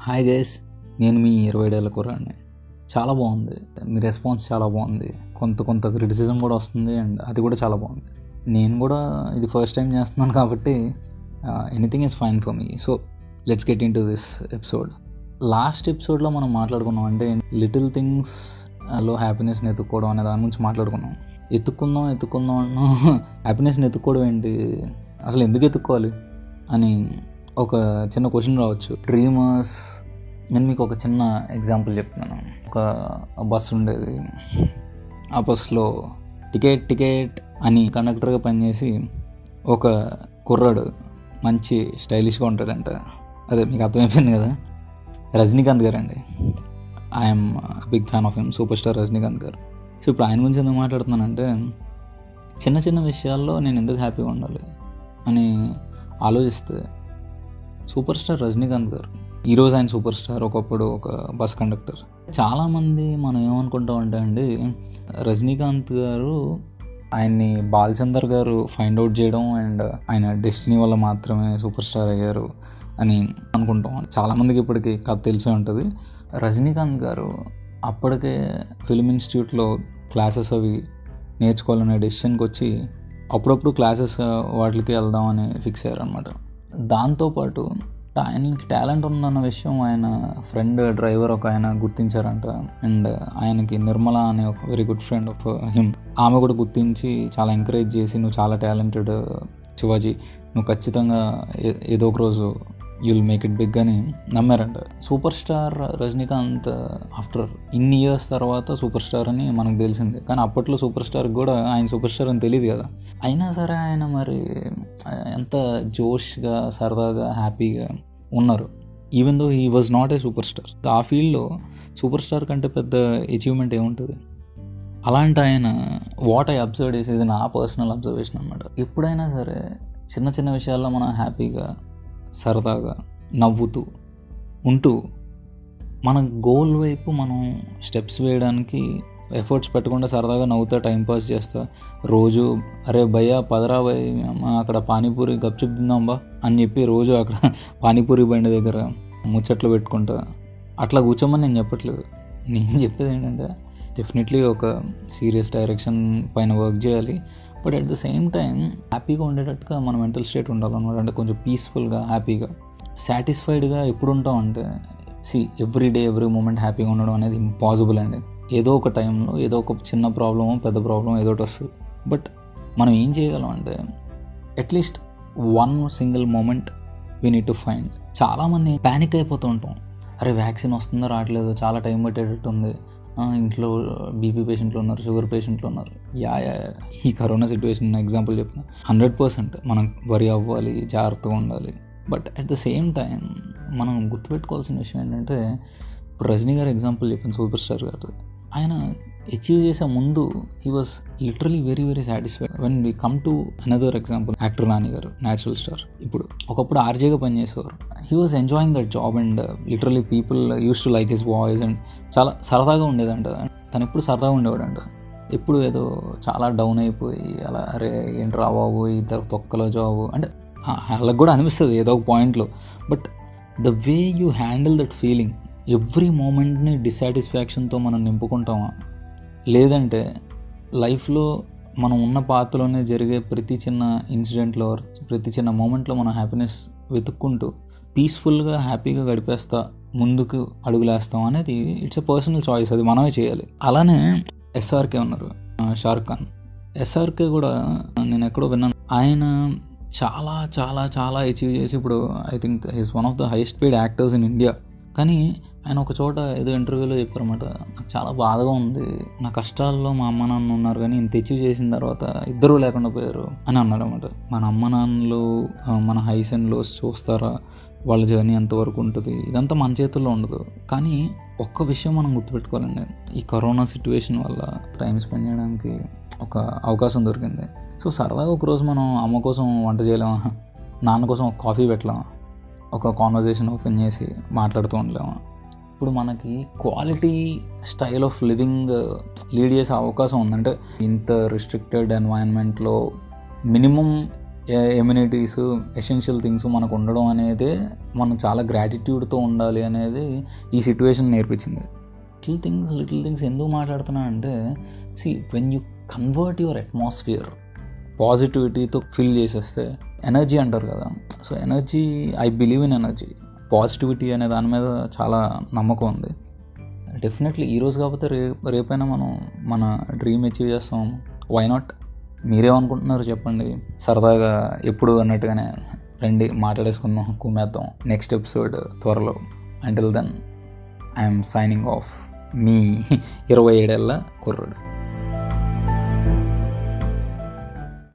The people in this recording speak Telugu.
హాయ్ గైస్ నేను మీ ఇరవై ఏళ్ళ కుర్రాడిని. చాలా బాగుంది. మీ రెస్పాన్స్ చాలా బాగుంది. కొంత కొంత క్రిటిసిజం కూడా వస్తుంది అండ్ అది కూడా చాలా బాగుంది. నేను కూడా ఇది ఫస్ట్ టైం చేస్తున్నాను కాబట్టి anything is fine for me so let's get into this episode last ఎపిసోడ్లో మనం మాట్లాడుకున్నాం అంటే లిటిల్ థింగ్స్ uh, లో హ్యాపీనెస్ని ఎత్తుక్కోవడం అనే దాని గురించి మాట్లాడుకున్నాం. ఎత్తుక్కుందాం ఎత్తుక్కుందాం అన్నా హ్యాపీనెస్ని ఎత్తుక్కోవడం ఏంటి? అసలు ఎందుకు ఎత్తుక్కోవాలి అని ఒక చిన్న క్వశ్చన్ రావచ్చు. డ్రీమర్స్ నేను మీకు ఒక చిన్న ఎగ్జాంపుల్ చెప్తున్నాను. ఒక బస్సు ఉండేది. ఆ బస్సులో టికెట్ టికెట్ అని కండక్టర్గా పనిచేసి ఒక కుర్రాడు మంచి స్టైలిష్గా ఉంటాడంట. అదే మీకు అర్థమైపోయింది కదా? రజనీకాంత్ గారు అండి I'm big fan of him super star Rajinikanth garu. So ఇప్పుడు ఆయన గురించి ఎందుకు మాట్లాడుతున్నానంటే చిన్న చిన్న విషయాల్లో నేను ఎందుకు హ్యాపీగా ఉండాలి అని ఆలోచిస్తే సూపర్ స్టార్ రజనీకాంత్ గారు. ఈరోజు ఆయన సూపర్ స్టార్ ఒకప్పుడు ఒక బస్ కండక్టర్. చాలామంది మనం ఏమనుకుంటాం అంటే అండి రజనీకాంత్ గారు ఆయన్ని బాలచందర్ గారు ఫైండ్ అవుట్ చేయడం అండ్ ఆయన డెస్టినీ వల్ల మాత్రమే సూపర్ స్టార్ అయ్యారు అని అనుకుంటాం. చాలామందికి ఇప్పటికి కథ తెలిసే ఉంటుంది. రజనీకాంత్ గారు అప్పటికే ఫిల్మ్ ఇన్స్టిట్యూట్లో క్లాసెస్ అవి నేర్చుకోవాలనే డెసిషన్కి వచ్చి అప్పుడప్పుడు క్లాసెస్ వాటికి వెళ్దామని ఫిక్స్ అయ్యారు అనమాట దాంతోపాటు ఆయనకి టాలెంట్ ఉందన్న విషయం ఆయన ఫ్రెండ్ డ్రైవర్ ఒక ఆయన గుర్తించారంట. అండ్ ఆయనకి నిర్మల అనే ఒక very good friend of him ఆమె కూడా గుర్తించి చాలా ఎంకరేజ్ చేసి నువ్వు చాలా టాలెంటెడ్ శివాజీ. నువ్వు ఖచ్చితంగా ఏదో ఒక రోజు యుల్ మేక్ ఇట్ బిగ్ అని నమ్మారంట. సూపర్ స్టార్ రజనీకాంత్ ఆఫ్టర్ ఇన్ని ఇయర్స్ తర్వాత సూపర్ స్టార్ అని మనకు తెలిసింది. కానీ అప్పట్లో సూపర్ స్టార్ కూడా ఆయన సూపర్ స్టార్ అని తెలియదు కదా. అయినా సరే ఆయన మరి ఎంత జోష్గా సరదాగా హ్యాపీగా ఉన్నారు. Even though he was not a super star ఆ ఫీల్డ్లో సూపర్ స్టార్ కంటే పెద్ద అచీవ్మెంట్ ఏముంటుంది? అలాంటి ఆయన వాట్ ఐ అబ్జర్వ్ చేసేది నా పర్సనల్ అబ్జర్వేషన్ అనమాట ఎప్పుడైనా సరే చిన్న చిన్న విషయాల్లో మనం హ్యాపీగా సరదాగా నవ్వుతూ ఉంటూ మన గోల్ వైపు మనం స్టెప్స్ వేయడానికి ఎఫర్ట్స్ పెట్టకుండా సరదాగా నవ్వుతా టైంపాస్ చేస్తా. రోజు అరే భయ్యా పదరా భయ్ అక్కడ పానీపూరి గప్చుప్ తిందాంబా అని చెప్పి రోజు అక్కడ పానీపూరి బండి దగ్గర ముచ్చట్లు పెట్టుకుంటా. అట్లా కూర్చోమని నేను చెప్పట్లేదు. నేను చెప్పేది ఏంటంటే డెఫినెట్లీ ఒక సీరియస్ డైరెక్షన్ పైన వర్క్ చేయాలి. But at the same time హ్యాపీగా ఉండేటట్టుగా మన మెంటల్ స్టేట్ ఉండాలన్నమాట. అంటే కొంచెం పీస్ఫుల్గా హ్యాపీగా సాటిస్ఫైడ్గా ఎప్పుడు ఉంటాం అంటే see every day every moment హ్యాపీగా ఉండడం అనేది ఇంపాసిబుల్ అండి. ఏదో ఒక టైంలో ఏదో ఒక చిన్న ప్రాబ్లము పెద్ద ప్రాబ్లం ఏదో ఒకటి వస్తుంది. బట్ మనం ఏం చేయగలం అంటే at least one single moment we need to find చాలామంది ప్యానిక్ అయిపోతూ ఉంటాం. అరే వ్యాక్సిన్ వస్తుందో రావట్లేదు చాలా టైం పెట్టేటట్టు ఉంది ఇంట్లో బీపీ పేషెంట్లు ఉన్నారు షుగర్ పేషెంట్లు ఉన్నారు. యా యా ఈ కరోనా సిచ్యువేషన్ ఎగ్జాంపుల్ చెప్తున్నా. హండ్రెడ్ పర్సెంట్ మనం వరి అవ్వాలి జాగ్రత్తగా ఉండాలి. But at the same time మనం గుర్తుపెట్టుకోవాల్సిన విషయం ఏంటంటే ఇప్పుడు రజనీ గారు ఎగ్జాంపుల్ చెప్పాను సూపర్ స్టార్ గారు ఆయన అచీవ్ చేసే ముందు he was literally very very satisfied when we come to another example actor Nani garu natural star ఇప్పుడు ఒకప్పుడు ఆర్జేగా పనిచేసేవారు. He was enjoying that job and literally people use to like his voice and చాలా సరదాగా ఉండేదంట. తను ఎప్పుడు సరదాగా ఉండేవాడంట. ఎప్పుడు ఏదో చాలా డౌన్ అయిపోయి అలా అరే ఏంటి రాబాబు ఇద్దరు తొక్కలో జాబు అంటే వాళ్ళకి కూడా అనిపిస్తుంది ఏదో ఒక పాయింట్లో but the way you handle that feeling every మూమెంట్ని డిస్సాటిస్ఫాక్షన్తో మనం నింపుకుంటామా? లేదంటే లైఫ్లో మనం ఉన్న పాత్రలోనే జరిగే ప్రతి చిన్న ఇన్సిడెంట్లో ప్రతి చిన్న మూమెంట్లో మనం హ్యాపీనెస్ వెతుక్కుంటూ పీస్ఫుల్గా హ్యాపీగా గడిపేస్తా ముందుకు అడుగులేస్తాం అనేది ఇట్స్ ఎ పర్సనల్ చాయిస్ అది మనమే చేయాలి. అలానే ఎస్ఆర్కే ఉన్నారు షారుఖ్ ఖాన్. ఎస్ఆర్కే కూడా నేను ఎక్కడో విన్నాను. ఆయన చాలా చాలా చాలా అచీవ్ చేసి ఇప్పుడు I think he's one of the highest paid actors in India కానీ ఆయన ఒక చోట ఏదో ఇంటర్వ్యూలో చెప్పారన్నమాట. నాకు చాలా బాధగా ఉంది. నా కష్టాల్లో మా అమ్మ నాన్న ఉన్నారు కానీ ఇంత అచీవ్ చేసిన తర్వాత ఇద్దరూ లేకుండా పోయారు అని అన్నాడు అనమాట మన అమ్మ నాన్నలు మన హైస్ అండ్ లోస్ చూస్తారా? వాళ్ళ జర్నీ ఎంతవరకు ఉంటుంది? ఇదంతా మన చేతుల్లో ఉండదు. కానీ ఒక్క విషయం మనం గుర్తుపెట్టుకోవాలండి. ఈ కరోనా సిచ్యువేషన్ వల్ల టైం స్పెండ్ చేయడానికి ఒక అవకాశం దొరికింది. సో సరదాగా ఒకరోజు మనం అమ్మ కోసం వంట చేయలేమా? నాన్న కోసం ఒక కాఫీ పెట్టలేమా? ఒక కాన్వర్జేషన్ ఓపెన్ చేసి మాట్లాడుతూ ఉండలేమా? ఇప్పుడు మనకి quality style of living lead చేసే అవకాశం ఉందంటే ఇంత రిస్ట్రిక్టెడ్ ఎన్వైరన్మెంట్లో మినిమం ఎమ్యూనిటీస్ ఎసెన్షియల్ థింగ్స్ మనకు ఉండడం అనేది మనం చాలా గ్రాటిట్యూడ్తో ఉండాలి అనేది ఈ సిట్యువేషన్ నేర్పించింది. లిటిల్ థింగ్స్ లిటిల్ థింగ్స్ ఎందుకు మాట్లాడుతున్నా అంటే see when you convert your atmosphere పాజిటివిటీతో fill చేసేస్తే ఎనర్జీ అంటారు కదా. So energy I believe in energy positivity అనే దాని మీద చాలా నమ్మకం ఉంది. డెఫినెట్లీ ఈరోజు కాకపోతే రే రేపైనా మనం మన డ్రీమ్ అచీవ్ చేస్తాం. వై నాట్ మీరేమనుకుంటున్నారు చెప్పండి. సరదాగా ఎప్పుడు అన్నట్టుగానే రండి మాట్లాడేసుకుందాం కుమ్మేద్దాం. నెక్స్ట్ ఎపిసోడ్ త్వరలో. Until then I'm signing off మీ ఇరవై ఏడేళ్ళ కుర్రుడు.